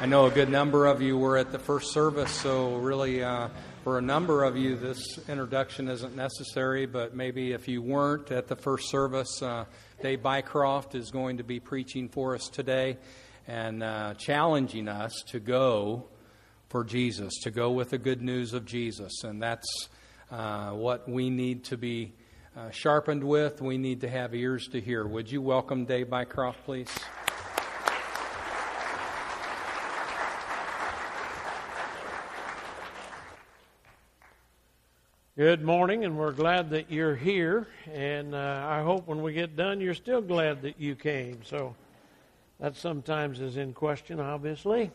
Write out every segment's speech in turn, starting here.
I know a good number of you were at the first service, so really, uh, for a number of you, this introduction isn't necessary, but maybe if you weren't at the first service, uh, Dave Bycroft is going to be preaching for us today and uh, challenging us to go for Jesus, to go with the good news of Jesus. And that's uh, what we need to be uh, sharpened with. We need to have ears to hear. Would you welcome Dave Bycroft, please? Good morning, and we're glad that you're here. And uh, I hope when we get done, you're still glad that you came. So that sometimes is in question, obviously.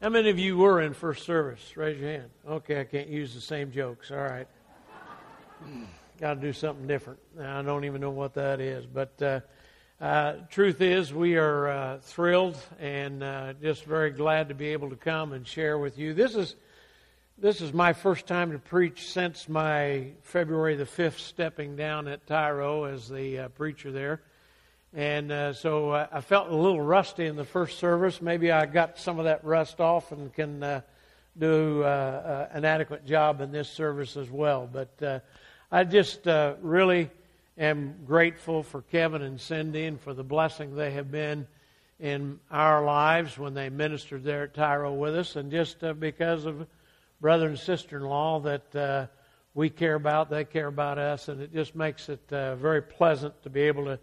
How many of you were in first service? Raise your hand. Okay, I can't use the same jokes. All right. Got to do something different. I don't even know what that is. But uh, uh, truth is, we are uh, thrilled and uh, just very glad to be able to come and share with you. This is this is my first time to preach since my February the 5th stepping down at Tyro as the uh, preacher there. And uh, so uh, I felt a little rusty in the first service. Maybe I got some of that rust off and can uh, do uh, uh, an adequate job in this service as well. But I just really am grateful for Kevin and Cindy and for the blessing they have been in our lives when they ministered there at Tyro with us, and just because of brother and sister in law that uh, we care about, they care about us, and it just makes it uh, very pleasant to be able to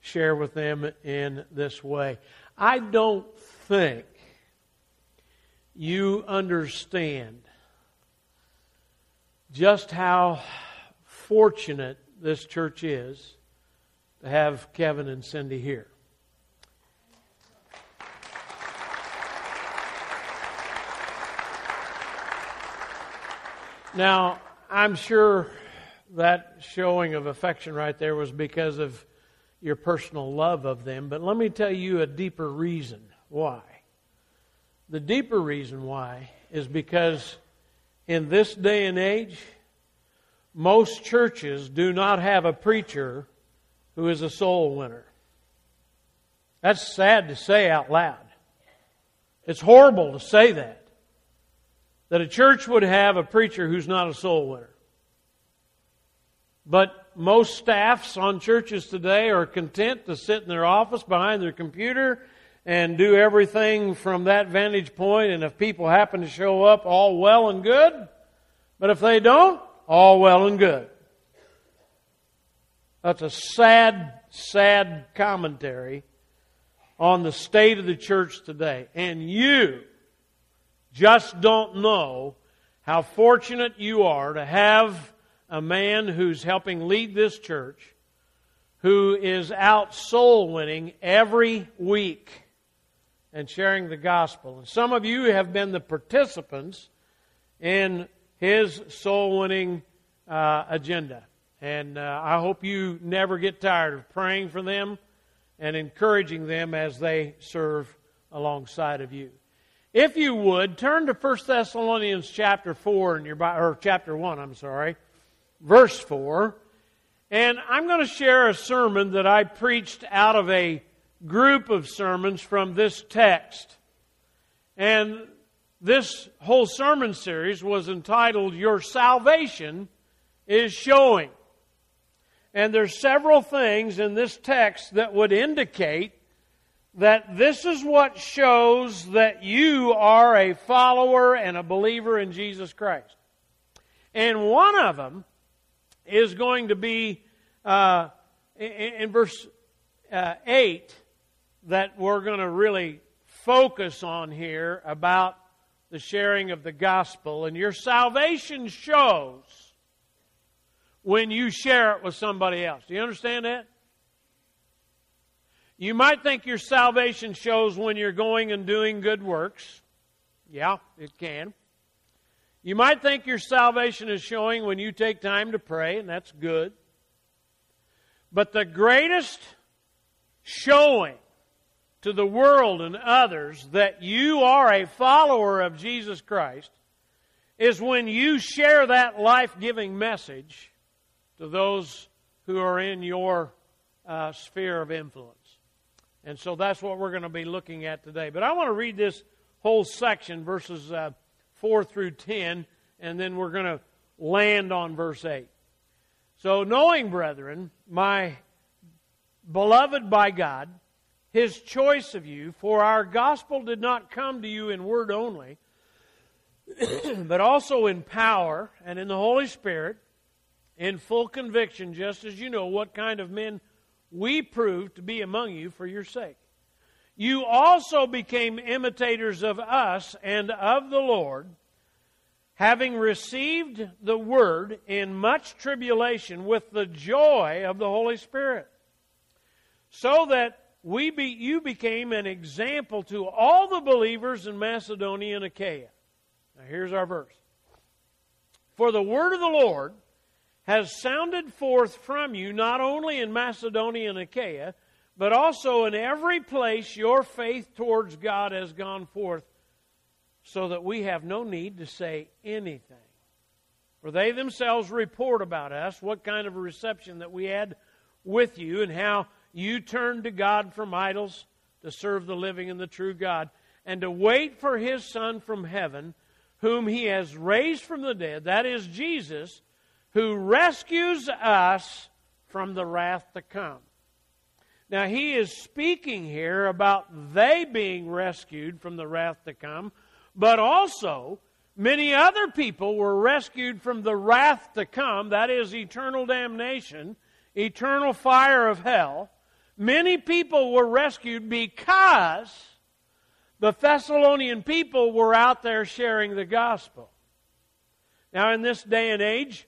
share with them in this way. I don't think you understand just how fortunate this church is to have Kevin and Cindy here. Now, I'm sure that showing of affection right there was because of your personal love of them, but let me tell you a deeper reason why. The deeper reason why is because in this day and age, most churches do not have a preacher who is a soul winner. That's sad to say out loud. It's horrible to say that that a church would have a preacher who's not a soul winner. But most staffs on churches today are content to sit in their office behind their computer and do everything from that vantage point. and if people happen to show up, all well and good. But if they don't, all well and good. That's a sad, sad commentary on the state of the church today. And you, just don't know how fortunate you are to have a man who's helping lead this church who is out soul winning every week and sharing the gospel. And some of you have been the participants in his soul winning uh, agenda. And uh, I hope you never get tired of praying for them and encouraging them as they serve alongside of you. If you would, turn to 1 Thessalonians chapter 4 in your or chapter 1, I'm sorry, verse 4. And I'm going to share a sermon that I preached out of a group of sermons from this text. And this whole sermon series was entitled Your Salvation is Showing. And there's several things in this text that would indicate that this is what shows that you are a follower and a believer in Jesus Christ. And one of them is going to be uh, in, in, verse uh, 8 that we're going to really focus on here about the sharing of the gospel. And your salvation shows when you share it with somebody else. Do you understand that? You might think your salvation shows when you're going and doing good works. Yeah, it can. You might think your salvation is showing when you take time to pray, and that's good. But the greatest showing to the world and others that you are a follower of Jesus Christ is when you share that life giving message to those who are in your uh, sphere of influence. And so that's what we're going to be looking at today. But I want to read this whole section, verses uh, 4 through 10, and then we're going to land on verse 8. So, knowing, brethren, my beloved by God, his choice of you, for our gospel did not come to you in word only, but also in power and in the Holy Spirit, in full conviction, just as you know what kind of men we proved to be among you for your sake. You also became imitators of us and of the Lord, having received the word in much tribulation with the joy of the Holy Spirit, so that we be, you became an example to all the believers in Macedonia and Achaia. Now here's our verse. For the word of the Lord has sounded forth from you not only in Macedonia and Achaia, but also in every place your faith towards God has gone forth, so that we have no need to say anything. For they themselves report about us what kind of a reception that we had with you and how you turned to God from idols to serve the living and the true God, and to wait for his Son from heaven, whom he has raised from the dead, that is Jesus, who rescues us from the wrath to come. Now, he is speaking here about they being rescued from the wrath to come, but also many other people were rescued from the wrath to come, that is, eternal damnation, eternal fire of hell. Many people were rescued because the Thessalonian people were out there sharing the gospel. Now, in this day and age,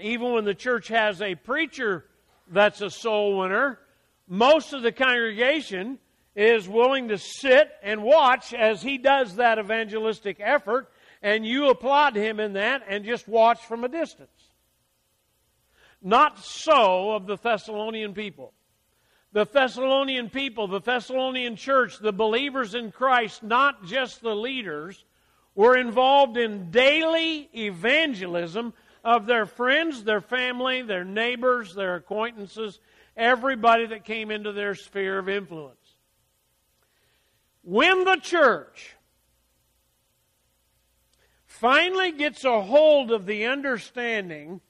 even when the church has a preacher that's a soul winner, most of the congregation is willing to sit and watch as he does that evangelistic effort, and you applaud him in that and just watch from a distance. Not so of the Thessalonian people. The Thessalonian people, the Thessalonian church, the believers in Christ, not just the leaders, were involved in daily evangelism of their friends, their family, their neighbors, their acquaintances, everybody that came into their sphere of influence. When the church finally gets a hold of the understanding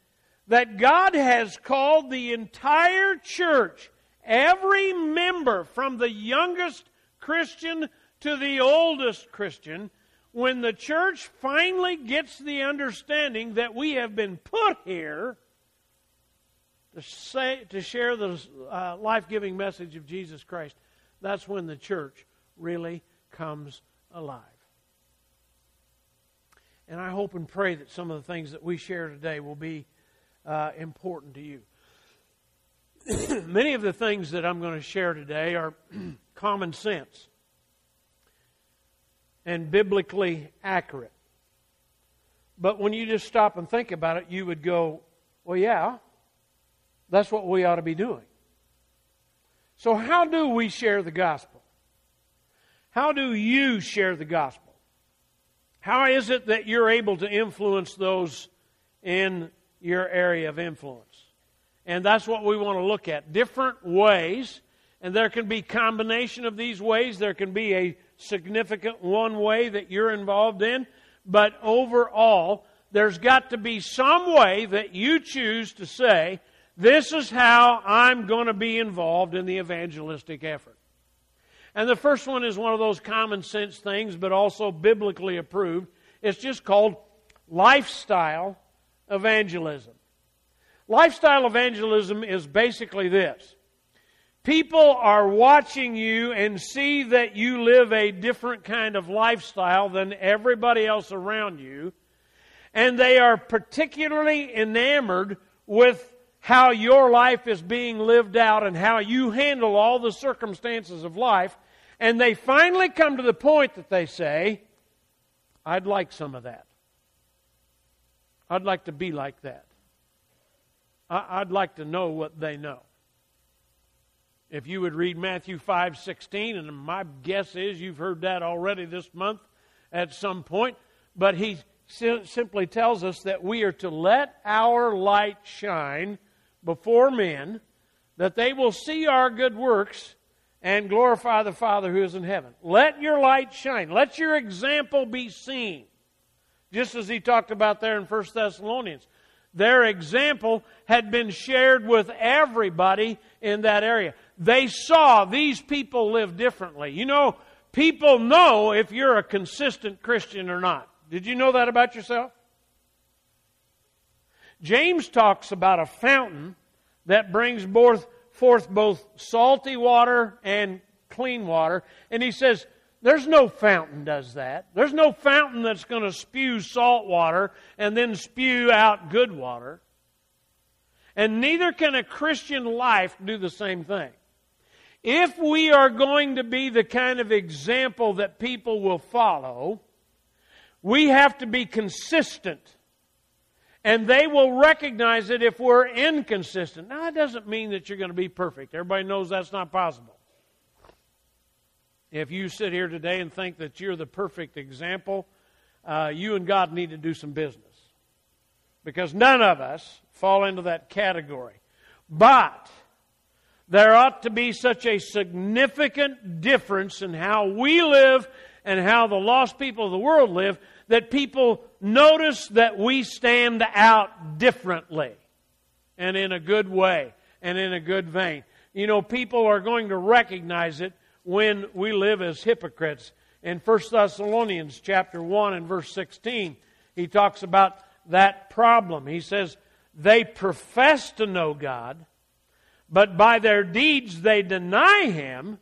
that God has called the entire church, every member from the youngest Christian to the oldest Christian, when the church finally gets the understanding that we have been put here to, say, to share the uh, life giving message of Jesus Christ, that's when the church really comes alive. And I hope and pray that some of the things that we share today will be uh, important to you. Many of the things that I'm going to share today are common sense and biblically accurate. But when you just stop and think about it, you would go, well, yeah, that's what we ought to be doing. So, how do we share the gospel? How do you share the gospel? How is it that you're able to influence those in your area of influence? And that's what we want to look at. Different ways, and there can be combination of these ways. There can be a significant one way that you're involved in, but overall, there's got to be some way that you choose to say, this is how I'm going to be involved in the evangelistic effort. And the first one is one of those common sense things, but also biblically approved. It's just called lifestyle evangelism. Lifestyle evangelism is basically this People are watching you and see that you live a different kind of lifestyle than everybody else around you. And they are particularly enamored with how your life is being lived out and how you handle all the circumstances of life. And they finally come to the point that they say, I'd like some of that. I'd like to be like that. I'd like to know what they know. If you would read Matthew 5:16 and my guess is you've heard that already this month at some point, but he simply tells us that we are to let our light shine before men, that they will see our good works and glorify the Father who is in heaven. Let your light shine. Let your example be seen. Just as he talked about there in 1 Thessalonians. Their example had been shared with everybody in that area. They saw these people live differently. You know, people know if you're a consistent Christian or not. Did you know that about yourself? James talks about a fountain that brings forth, both salty water and clean water. And he says, there's no fountain does that. There's no fountain that's going to spew salt water and then spew out good water. And neither can a Christian life do the same thing. If we are going to be the kind of example that people will follow, we have to be consistent. And they will recognize it if we're inconsistent. Now, that doesn't mean that you're going to be perfect. Everybody knows that's not possible. If you sit here today and think that you're the perfect example, uh, you and God need to do some business. Because none of us fall into that category. But there ought to be such a significant difference in how we live and how the lost people of the world live that people notice that we stand out differently and in a good way and in a good vein. You know, people are going to recognize it when we live as hypocrites. In 1 Thessalonians chapter 1 and verse 16, he talks about that problem. He says, They profess to know God, but by their deeds they deny him,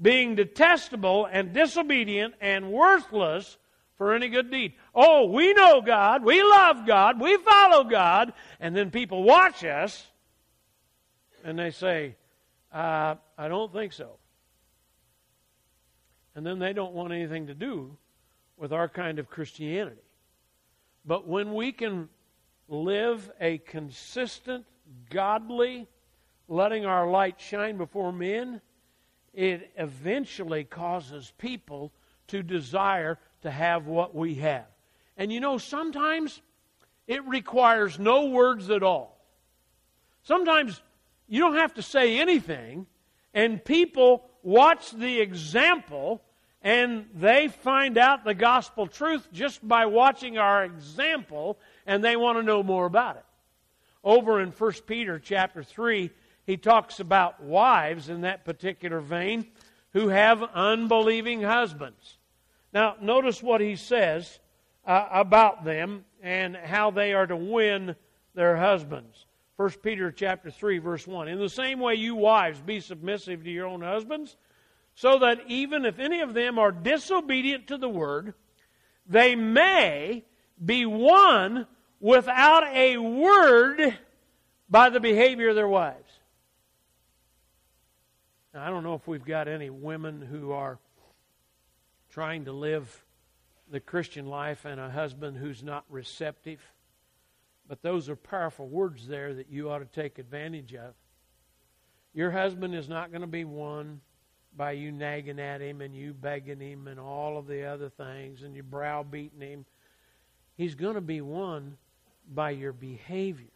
being detestable and disobedient and worthless for any good deed. Oh, we know God, we love God, we follow God, and then people watch us and they say, uh, I don't think so and then they don't want anything to do with our kind of Christianity. But when we can live a consistent, godly, letting our light shine before men, it eventually causes people to desire to have what we have. And you know, sometimes it requires no words at all. Sometimes you don't have to say anything, and people watch the example and they find out the gospel truth just by watching our example and they want to know more about it. Over in 1 Peter chapter 3, he talks about wives in that particular vein who have unbelieving husbands. Now, notice what he says uh, about them and how they are to win their husbands. 1 Peter chapter 3 verse 1. In the same way you wives be submissive to your own husbands, so that even if any of them are disobedient to the word, they may be won without a word by the behavior of their wives. I don't know if we've got any women who are trying to live the Christian life and a husband who's not receptive. But those are powerful words there that you ought to take advantage of. Your husband is not going to be won by you nagging at him and you begging him and all of the other things and you browbeating him. He's going to be won by your behavior.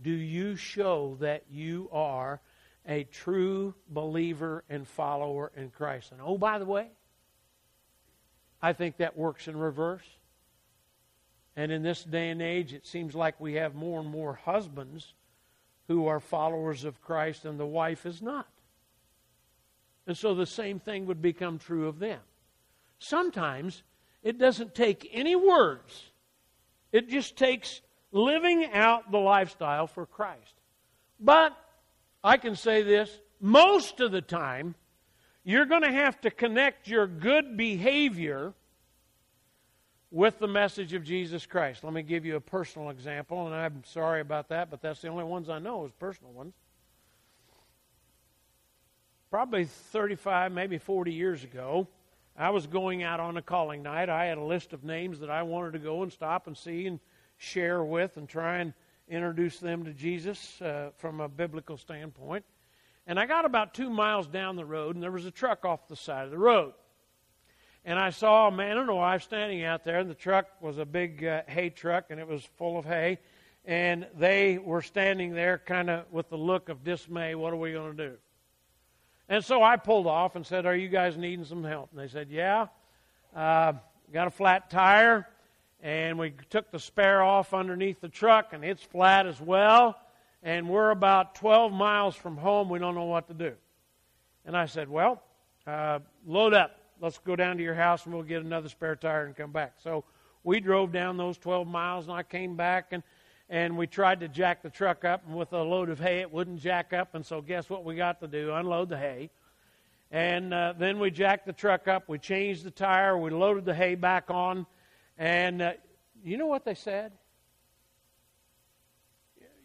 Do you show that you are a true believer and follower in Christ? And oh, by the way, I think that works in reverse. And in this day and age, it seems like we have more and more husbands who are followers of Christ and the wife is not. And so the same thing would become true of them. Sometimes it doesn't take any words, it just takes living out the lifestyle for Christ. But I can say this most of the time, you're going to have to connect your good behavior with the message of Jesus Christ. Let me give you a personal example, and I'm sorry about that, but that's the only ones I know is personal ones. Probably 35, maybe 40 years ago, I was going out on a calling night. I had a list of names that I wanted to go and stop and see and share with and try and introduce them to Jesus uh, from a biblical standpoint. And I got about two miles down the road, and there was a truck off the side of the road and I saw a man and a wife standing out there, and the truck was a big uh, hay truck, and it was full of hay. And they were standing there kind of with the look of dismay what are we going to do? And so I pulled off and said, Are you guys needing some help? And they said, Yeah. Uh, got a flat tire, and we took the spare off underneath the truck, and it's flat as well. And we're about 12 miles from home. We don't know what to do. And I said, Well, uh, load up. Let's go down to your house and we'll get another spare tire and come back. So we drove down those 12 miles, and I came back and and we tried to jack the truck up, and with a load of hay, it wouldn't jack up. And so, guess what we got to do? Unload the hay. And uh, then we jacked the truck up. We changed the tire. We loaded the hay back on. And uh, you know what they said?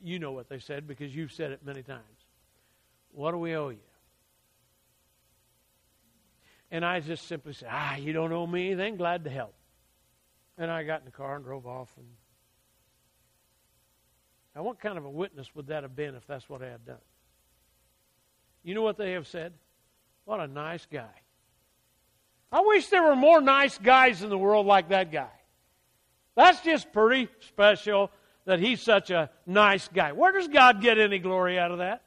You know what they said because you've said it many times. What do we owe you? And I just simply said, Ah, you don't owe me anything. Glad to help. And I got in the car and drove off and now, what kind of a witness would that have been if that's what I had done? You know what they have said? What a nice guy. I wish there were more nice guys in the world like that guy. That's just pretty special that he's such a nice guy. Where does God get any glory out of that?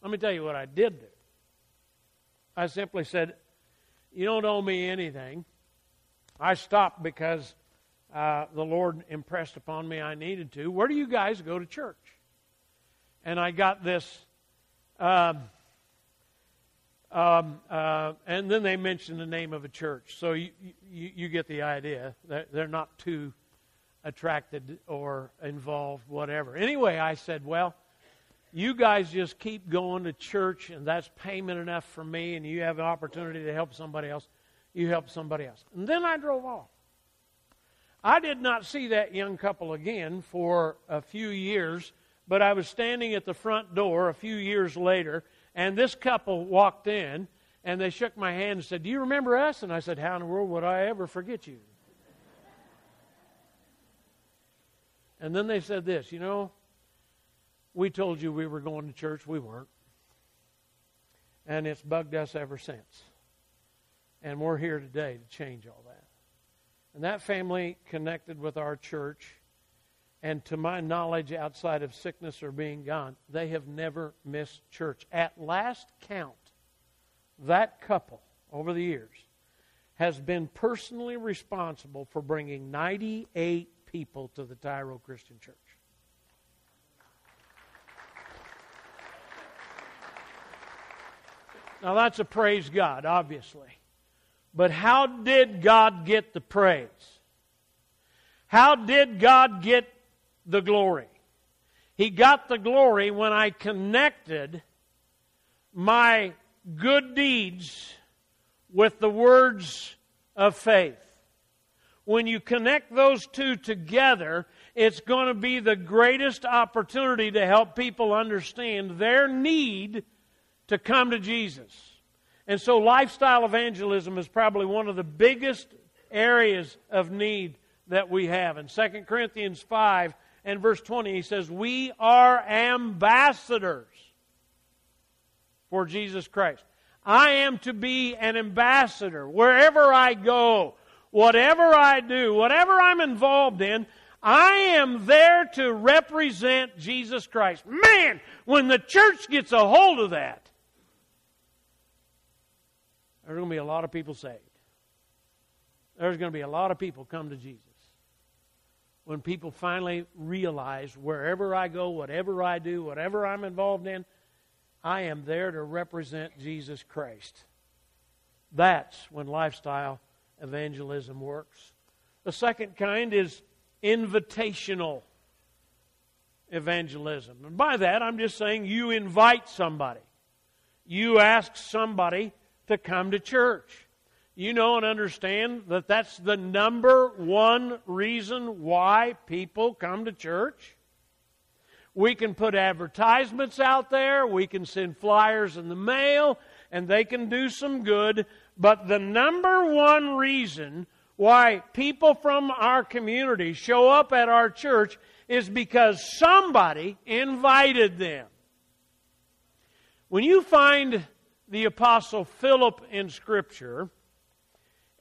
Let me tell you what I did do. I simply said, You don't owe me anything. I stopped because uh, the Lord impressed upon me I needed to. Where do you guys go to church? And I got this. Um, um, uh, and then they mentioned the name of a church. So you, you, you get the idea. They're, they're not too attracted or involved, whatever. Anyway, I said, well, you guys just keep going to church, and that's payment enough for me, and you have an opportunity to help somebody else. You help somebody else. And then I drove off. I did not see that young couple again for a few years, but I was standing at the front door a few years later, and this couple walked in, and they shook my hand and said, Do you remember us? And I said, How in the world would I ever forget you? And then they said this, You know, we told you we were going to church. We weren't. And it's bugged us ever since. And we're here today to change all that. And that family connected with our church. And to my knowledge, outside of sickness or being gone, they have never missed church. At last count, that couple over the years has been personally responsible for bringing 98 people to the Tyro Christian Church. Now, that's a praise God, obviously. But how did God get the praise? How did God get the glory? He got the glory when I connected my good deeds with the words of faith. When you connect those two together, it's going to be the greatest opportunity to help people understand their need to come to Jesus. And so, lifestyle evangelism is probably one of the biggest areas of need that we have. In 2 Corinthians 5 and verse 20, he says, We are ambassadors for Jesus Christ. I am to be an ambassador wherever I go, whatever I do, whatever I'm involved in. I am there to represent Jesus Christ. Man, when the church gets a hold of that, there's going to be a lot of people saved. There's going to be a lot of people come to Jesus. When people finally realize wherever I go, whatever I do, whatever I'm involved in, I am there to represent Jesus Christ. That's when lifestyle evangelism works. The second kind is invitational evangelism. And by that, I'm just saying you invite somebody. You ask somebody to come to church. You know and understand that that's the number one reason why people come to church. We can put advertisements out there, we can send flyers in the mail, and they can do some good. But the number one reason why people from our community show up at our church is because somebody invited them. When you find the Apostle Philip in Scripture,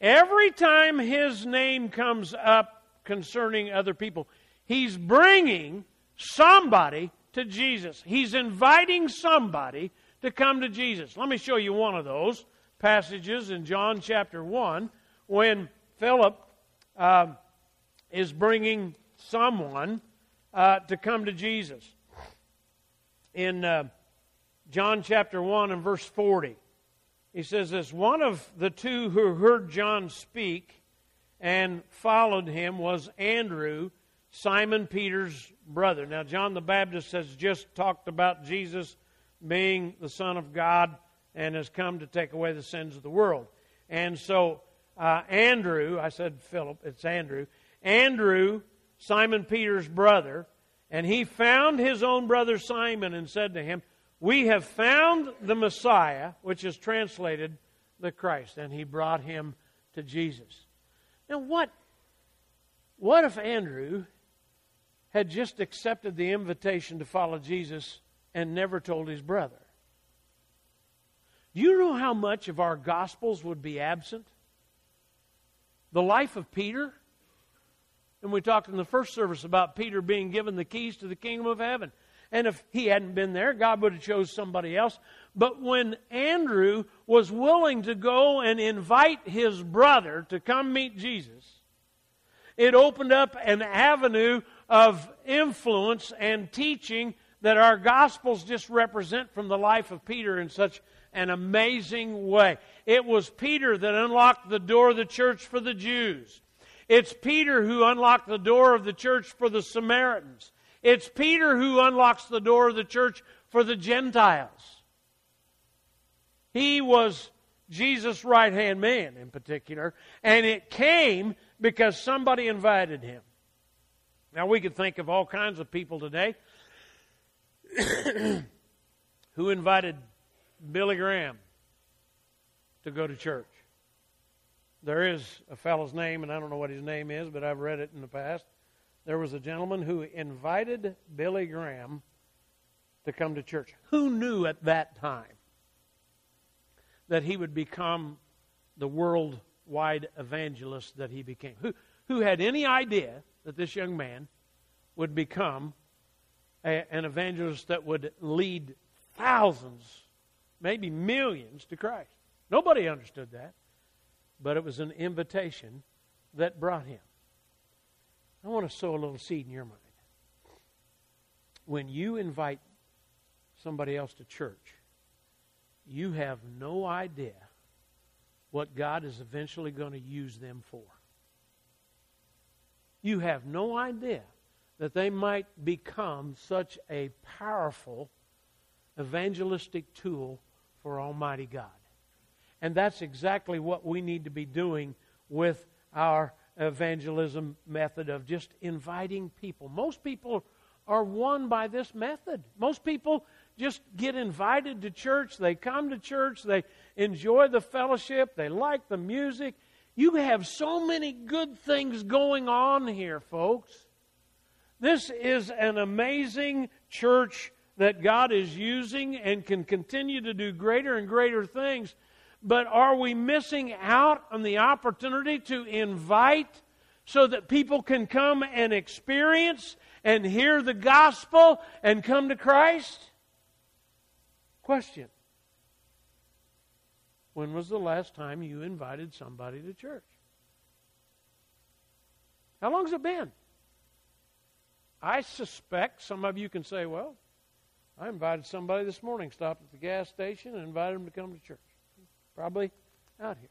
every time his name comes up concerning other people, he's bringing somebody to Jesus. He's inviting somebody to come to Jesus. Let me show you one of those passages in John chapter 1 when Philip uh, is bringing someone uh, to come to Jesus. In uh, John chapter 1 and verse 40, he says this One of the two who heard John speak and followed him was Andrew, Simon Peter's brother. Now, John the Baptist has just talked about Jesus being the Son of God and has come to take away the sins of the world. And so, uh, Andrew, I said Philip, it's Andrew. Andrew, Simon Peter's brother, and he found his own brother Simon and said to him, We have found the Messiah, which is translated the Christ. And he brought him to Jesus. Now, what, what if Andrew had just accepted the invitation to follow Jesus and never told his brother? Do you know how much of our Gospels would be absent? The life of Peter. And we talked in the first service about Peter being given the keys to the kingdom of heaven. And if he hadn't been there, God would have chose somebody else. But when Andrew was willing to go and invite his brother to come meet Jesus, it opened up an avenue of influence and teaching that our Gospels just represent from the life of Peter in such an amazing way. It was Peter that unlocked the door of the church for the Jews. It's Peter who unlocked the door of the church for the Samaritans. It's Peter who unlocks the door of the church for the Gentiles. He was Jesus' right hand man in particular, and it came because somebody invited him. Now, we could think of all kinds of people today who invited Billy Graham to go to church. There is a fellow's name, and I don't know what his name is, but I've read it in the past. There was a gentleman who invited Billy Graham to come to church. Who knew at that time that he would become the worldwide evangelist that he became? Who, who had any idea that this young man would become a, an evangelist that would lead thousands maybe millions to Christ. Nobody understood that, but it was an invitation that brought him. I want to sow a little seed in your mind. When you invite somebody else to church, you have no idea what God is eventually going to use them for. You have no idea that they might become such a powerful evangelistic tool for Almighty God. And that's exactly what we need to be doing with our evangelism method of just inviting people. Most people are won by this method. Most people just get invited to church, they come to church, they enjoy the fellowship, they like the music. You have so many good things going on here, folks. This is an amazing church that God is using and can continue to do greater and greater things. But are we missing out on the opportunity to invite so that people can come and experience and hear the gospel and come to Christ? Question When was the last time you invited somebody to church? How long's it been? I suspect some of you can say, well, I invited somebody this morning, stopped at the gas station, and invited them to come to church. Probably out here.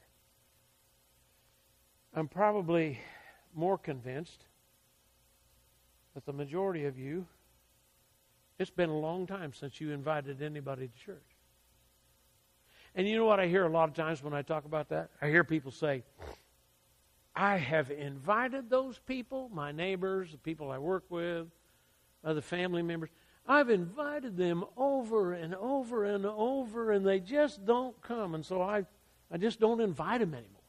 I'm probably more convinced that the majority of you, it's been a long time since you invited anybody to church. And you know what I hear a lot of times when I talk about that? I hear people say, I have invited those people, my neighbors, the people I work with, other family members. I've invited them over and over and over, and they just don't come. And so I, I just don't invite them anymore.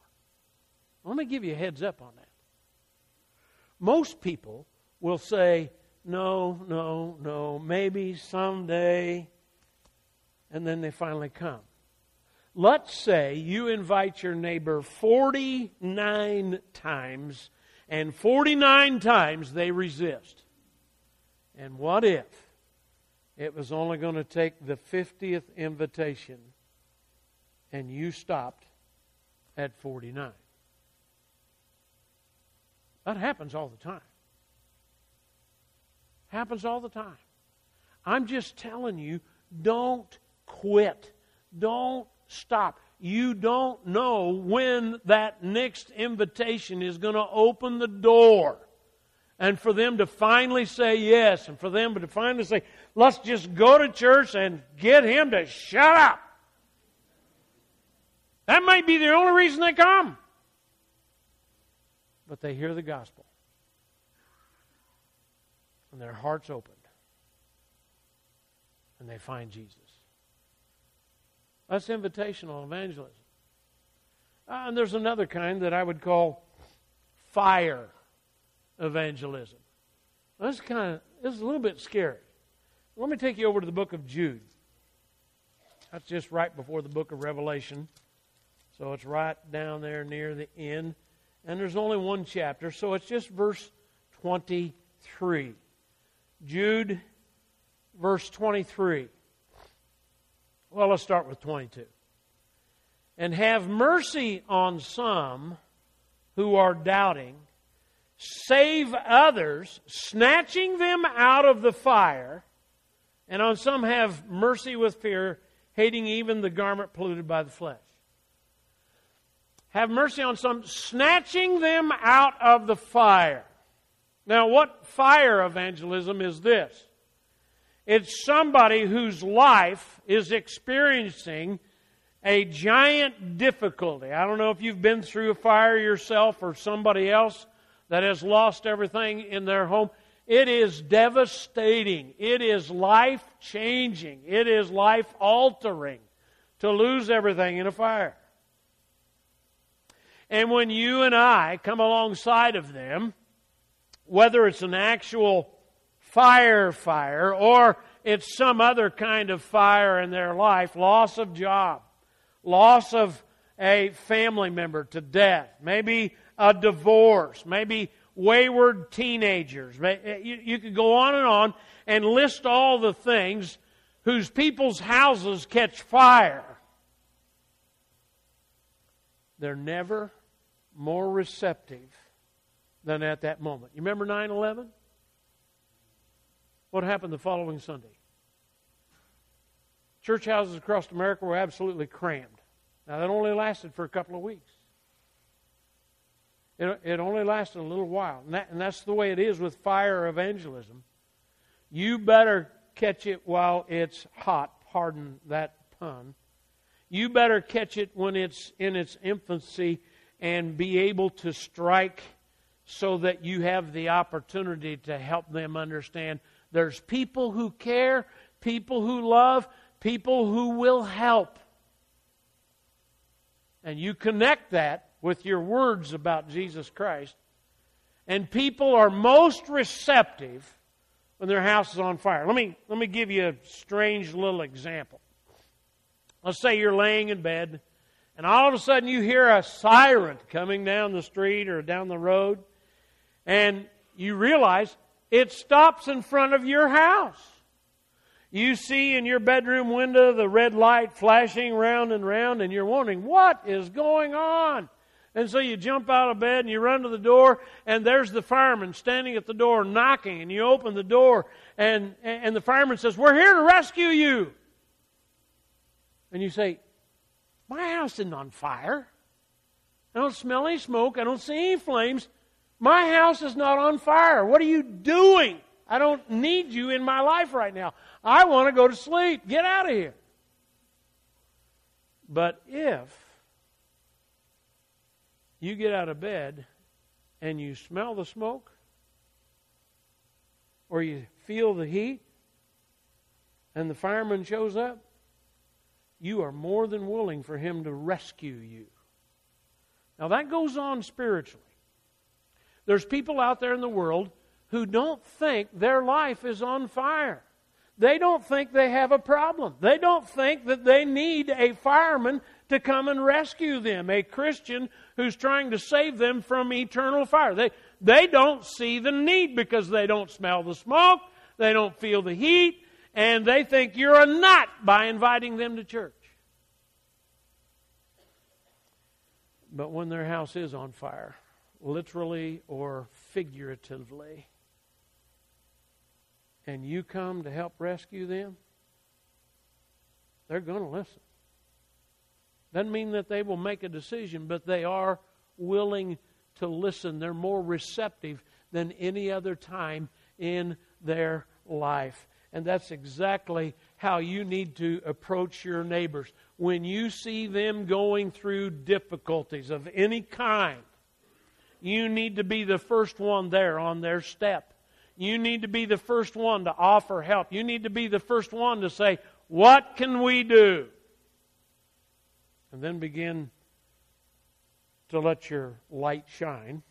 Let me give you a heads up on that. Most people will say, no, no, no, maybe someday, and then they finally come. Let's say you invite your neighbor 49 times, and 49 times they resist. And what if it was only going to take the 50th invitation, and you stopped at 49. That happens all the time. Happens all the time. I'm just telling you, don't quit. Don't stop. You don't know when that next invitation is going to open the door. And for them to finally say yes, and for them to finally say, let's just go to church and get him to shut up. That might be the only reason they come. But they hear the gospel. And their hearts opened. And they find Jesus. That's invitational evangelism. Uh, and there's another kind that I would call fire evangelism. This kind of it's a little bit scary. Let me take you over to the book of Jude. That's just right before the book of Revelation. So it's right down there near the end. And there's only one chapter, so it's just verse 23. Jude, verse 23. Well, let's start with 22. And have mercy on some who are doubting, save others, snatching them out of the fire, and on some have mercy with fear, hating even the garment polluted by the flesh. Have mercy on some, snatching them out of the fire. Now, what fire evangelism is this? It's somebody whose life is experiencing a giant difficulty. I don't know if you've been through a fire yourself or somebody else that has lost everything in their home. It is devastating. It is life changing. It is life altering to lose everything in a fire. And when you and I come alongside of them, whether it's an actual fire fire or it's some other kind of fire in their life, loss of job, loss of a family member to death, maybe a divorce, maybe wayward teenagers. Eh, you, could go on and on and list all the things whose people's houses catch fire. They're never more receptive than at that moment. You remember 9 11? What happened the following Sunday? Church houses across America were absolutely crammed. Now, that only lasted for a couple of weeks. It, it only lasted a little while. And, that, and that's the way it is with fire evangelism. You better catch it while it's hot, pardon that pun. You better catch it when it's in its infancy and be able to strike so that you have the opportunity to help them understand there's people who care, people who love, people who will help. And you connect that with your words about Jesus Christ. And people are most receptive when their house is on fire. Let me, let me give you a strange little example. Let's say you're laying in bed and all of a sudden you hear a siren coming down the street or down the road, and you realize it stops in front of your house. You see in your bedroom window the red light flashing round and round, and you're wondering, what is going on? And so you jump out of bed and you run to the door, and there's the fireman standing at the door knocking, and you open the door, and, and the fireman says, We're here to rescue you. And you say, my house isn't on fire. I don't smell any smoke. I don't see any flames. My house is not on fire. What are you doing? I don't need you in my life right now. I want to go to sleep. Get out of here. But if you get out of bed and you smell the smoke or you feel the heat and the fireman shows up, you are more than willing for Him to rescue you. Now, that goes on spiritually. There's people out there in the world who don't think their life is on fire. They don't think they have a problem. They don't think that they need a fireman to come and rescue them, a Christian who's trying to save them from eternal fire. They, they don't see the need because they don't smell the smoke, they don't feel the heat, and they think you're a nut by inviting them to church. But when their house is on fire, literally or figuratively, and you come to help rescue them, they're going to listen. Doesn't mean that they will make a decision, but they are willing to listen. They're more receptive than any other time in their life. And that's exactly how you need to approach your neighbors. When you see them going through difficulties of any kind, you need to be the first one there on their step. You need to be the first one to offer help. You need to be the first one to say, What can we do? And then begin to let your light shine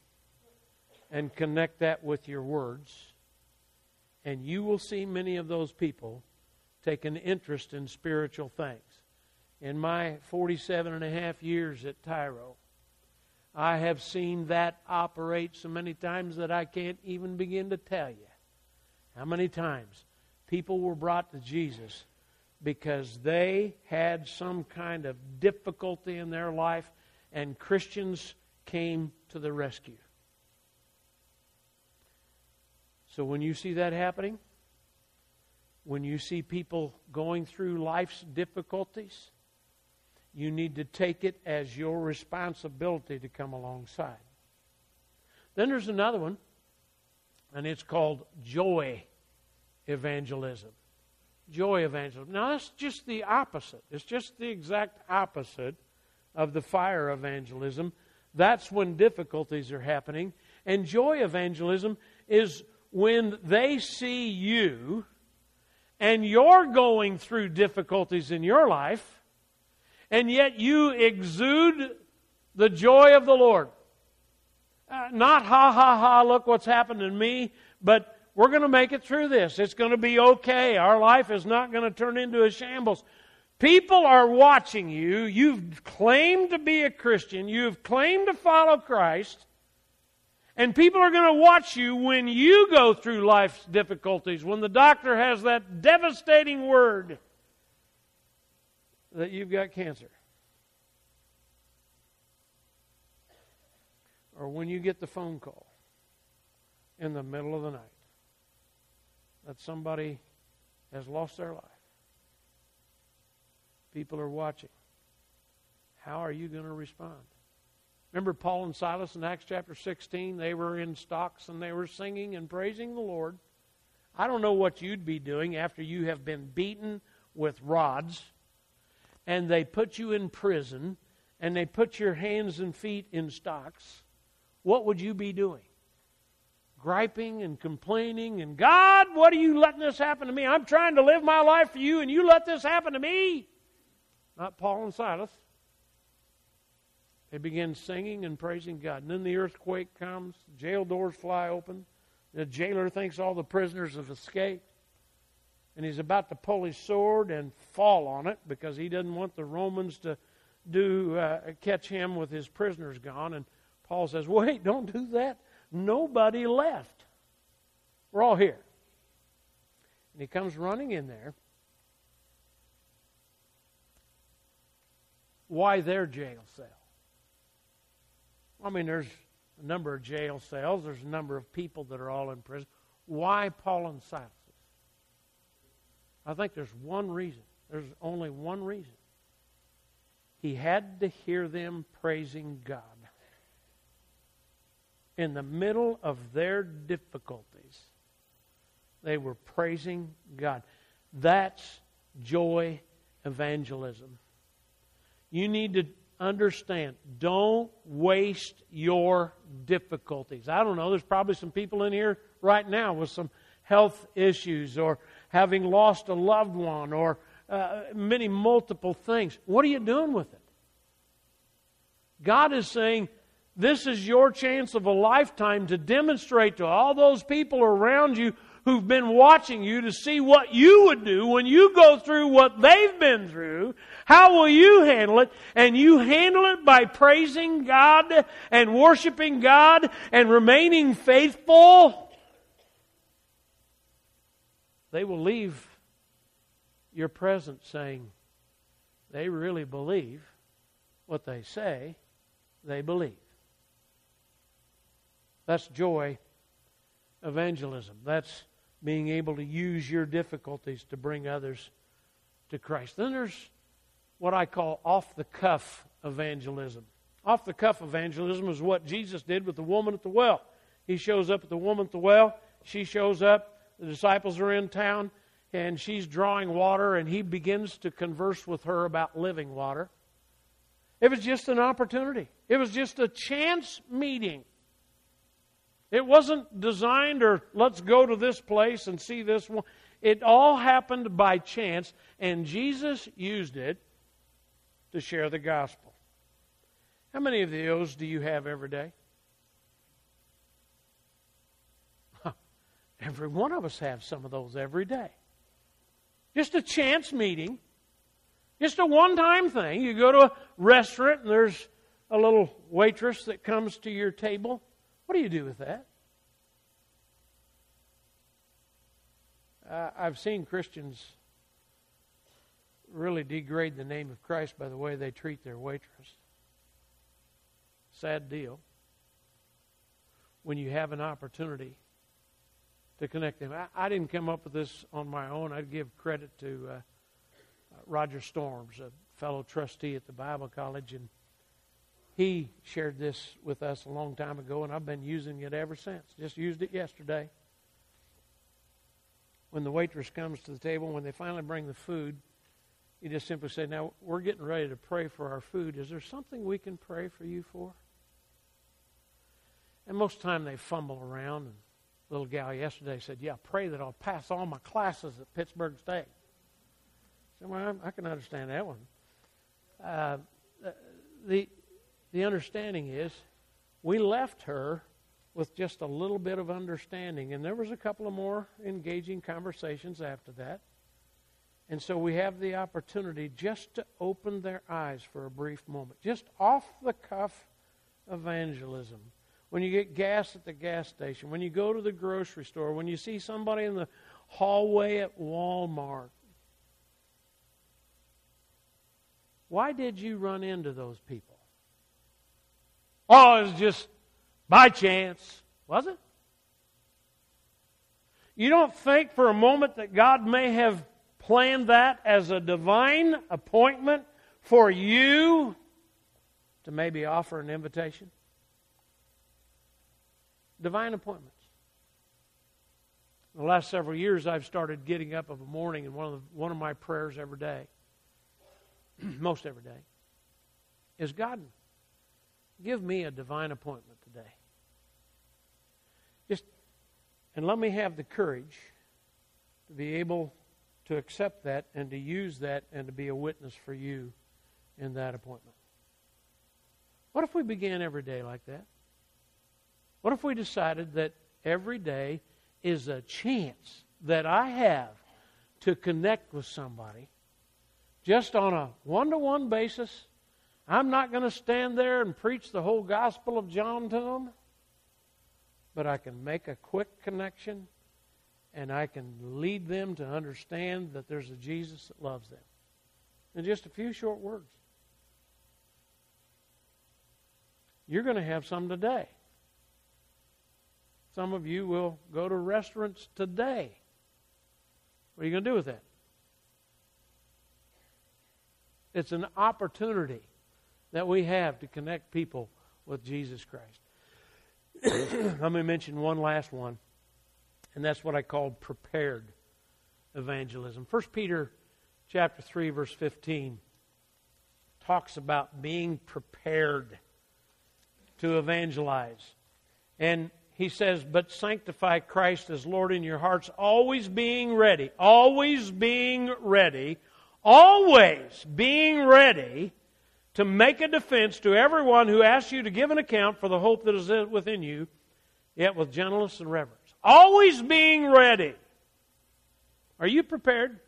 and connect that with your words. And you will see many of those people take an interest in spiritual things. In my 47 and a half years at Tyro, I have seen that operate so many times that I can't even begin to tell you how many times people were brought to Jesus because they had some kind of difficulty in their life and Christians came to the rescue. So when you see that happening, when you see people going through life's difficulties, you need to take it as your responsibility to come alongside. Then there's another one, and it's called joy evangelism. Joy evangelism. Now, that's just the opposite. It's just the exact opposite of the fire evangelism. That's when difficulties are happening. And joy evangelism is when they see you and you're going through difficulties in your life and yet you exude the joy of the Lord. Uh, not ha ha ha, look what's happened to me, but we're going to make it through this. It's going to be okay. Our life is not going to turn into a shambles. People are watching you. You've claimed to be a Christian. You've claimed to follow Christ. And people are going to watch you when you go through life's difficulties, when the doctor has that devastating word that you've got cancer. Or when you get the phone call in the middle of the night that somebody has lost their life. People are watching. How are you going to respond? Remember Paul and Silas in Acts chapter 16? They were in stocks and they were singing and praising the Lord. I don't know what you'd be doing after you have been beaten with rods and they put you in prison and they put your hands and feet in stocks, what would you be doing? Griping and complaining and God, what are you letting this happen to me? I'm trying to live my life for you and you let this happen to me. Not Paul and Silas. They begin singing and praising God. And then the earthquake comes, jail doors fly open. The jailer thinks all the prisoners have escaped and he's about to pull his sword and fall on it because he doesn't want the Romans to do uh, catch him with his prisoners gone. And Paul says, "Wait, don't do that. Nobody left. We're all here." And he comes running in there. Why their jail cell? I mean, there's a number of jail cells. There's a number of people that are all in prison. Why Paul and Silas? I think there's one reason. There's only one reason. He had to hear them praising God. In the middle of their difficulties, they were praising God. That's joy evangelism. You need to understand don't waste your difficulties. I don't know, there's probably some people in here right now with some health issues or having lost a loved one, or uh, many multiple things. What are you doing with it? God is saying, this is your chance of a lifetime to demonstrate to all those people around you who've been watching you to see what you would do when you go through what they've been through. How will you handle it? And you handle it by praising God and worshiping God and remaining faithful they will leave your presence saying, they really believe what they say they believe. That's joy evangelism. That's being able to use your difficulties to bring others to Christ. Then there's what I call off the cuff evangelism. Off the cuff evangelism is what Jesus did with the woman at the well. He shows up at the woman at the well. She shows up. The disciples are in town, and she's drawing water, and he begins to converse with her about living water. It was just an opportunity, it was just a chance meeting. It wasn't designed or let's go to this place and see this one. It all happened by chance, and Jesus used it to share the gospel. How many of those do you have every day? Every one of us have some of those every day. Just a chance meeting, just a one time thing. You go to a restaurant and there's a little waitress that comes to your table. What do you do with that? Uh, I've seen Christians really degrade the name of Christ by the way they treat their waitress. Sad deal. When you have an opportunity to connect them. I, I didn't come up with this on my own. I'd give credit to uh, Roger Storms, a fellow trustee at the Bible College, and he shared this with us a long time ago, and I've been using it ever since. Just used it yesterday. When the waitress comes to the table, when they finally bring the food, you just simply say, Now, we're getting ready to pray for our food. Is there something we can pray for you for? And most of the time they fumble around. And little gal yesterday said, Yeah, pray that I'll pass all my classes at Pittsburg State. I said, Well, I can understand that one. Uh, the, the understanding is we left her with just a little bit of understanding. And there was a couple of more engaging conversations after that. And so we have the opportunity just to open their eyes for a brief moment, just off the cuff evangelism. When you get gas at the gas station, when you go to the grocery store, when you see somebody in the hallway at Walmart. Why did you run into those people? Oh, it was just by chance. Was it? You don't think for a moment that God may have planned that as a divine appointment for you to maybe offer an invitation? Divine appointments. In the last several years, I've started getting up of a morning, and one of, the, one of my prayers every day, most every day, is God, give me a divine appointment today. Just, and let me have the courage to be able to accept that and to use that and to be a witness for you in that appointment. What if we began every day like that? What if we decided that every day is a chance that I have to connect with somebody just on a one to one basis? I'm not going to stand there and preach the whole Gospel of John to them, but I can make a quick connection and I can lead them to understand that there's a Jesus that loves them. In just a few short words. You're going to have some today. Some of you will go to restaurants today. What are you going to do with that? It's an opportunity that we have to connect people with Jesus Christ. Let me mention one last one. And that's what I call prepared evangelism. 1 Peter chapter 3 verse 15 talks about being prepared to evangelize. And he says, But sanctify Christ as Lord in your hearts, always being ready, always being ready, always being ready to make a defense to everyone who asks you to give an account for the hope that is within you, yet with gentleness and reverence. Always being ready. Are you prepared?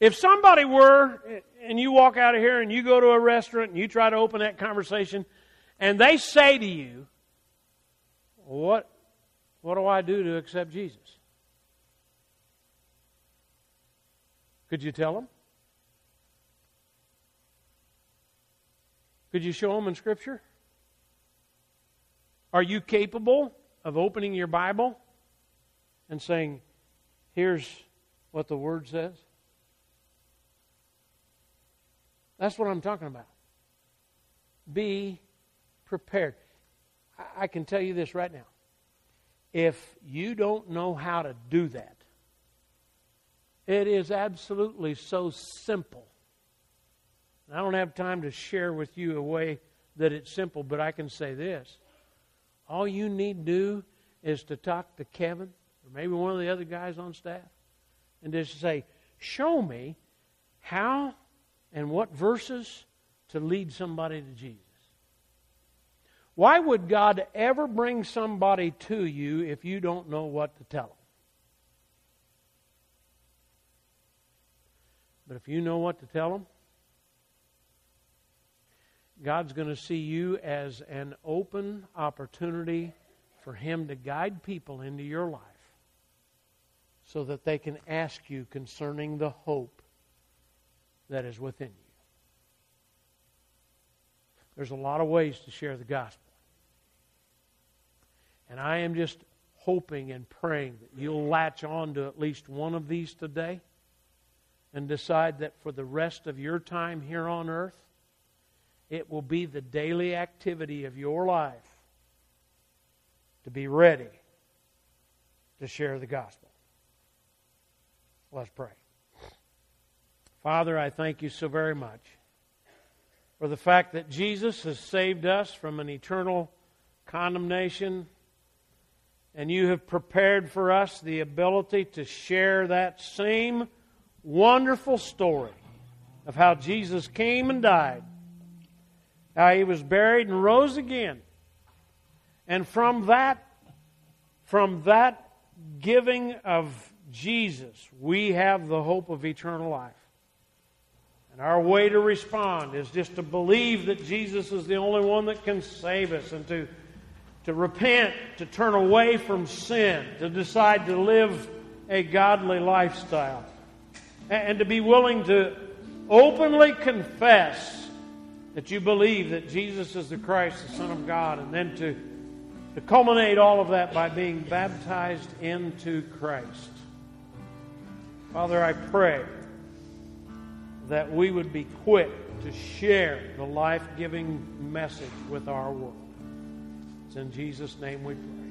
If somebody were, and you walk out of here and you go to a restaurant and you try to open that conversation, and they say to you, What, what do I do to accept Jesus? Could you tell them? Could you show them in Scripture? Are you capable of opening your Bible and saying, here's what the Word says? That's what I'm talking about. Be prepared. I can tell you this right now. If you don't know how to do that, it is absolutely so simple. I don't have time to share with you a way that it's simple, but I can say this. All you need to do is to talk to Kevin or maybe one of the other guys on staff and just say, Show me how and what verses to lead somebody to Jesus. Why would God ever bring somebody to you if you don't know what to tell them? But if you know what to tell them, God's going to see you as an open opportunity for Him to guide people into your life so that they can ask you concerning the hope that is within you. There's a lot of ways to share the gospel. And I am just hoping and praying that you'll latch on to at least one of these today and decide that for the rest of your time here on earth, it will be the daily activity of your life to be ready to share the gospel. Let's pray. Father, I thank you so very much for the fact that Jesus has saved us from an eternal condemnation, and you have prepared for us the ability to share that same wonderful story of how Jesus came and died, how he was buried and rose again. And from that, from that giving of Jesus, we have the hope of eternal life. And our way to respond is just to believe that Jesus is the only one that can save us and to, to repent, to turn away from sin, to decide to live a godly lifestyle, and to be willing to openly confess that you believe that Jesus is the Christ, the Son of God, and then to, to culminate all of that by being baptized into Christ. Father, I pray that we would be quick to share the life giving message with our world. It's in Jesus' name we pray.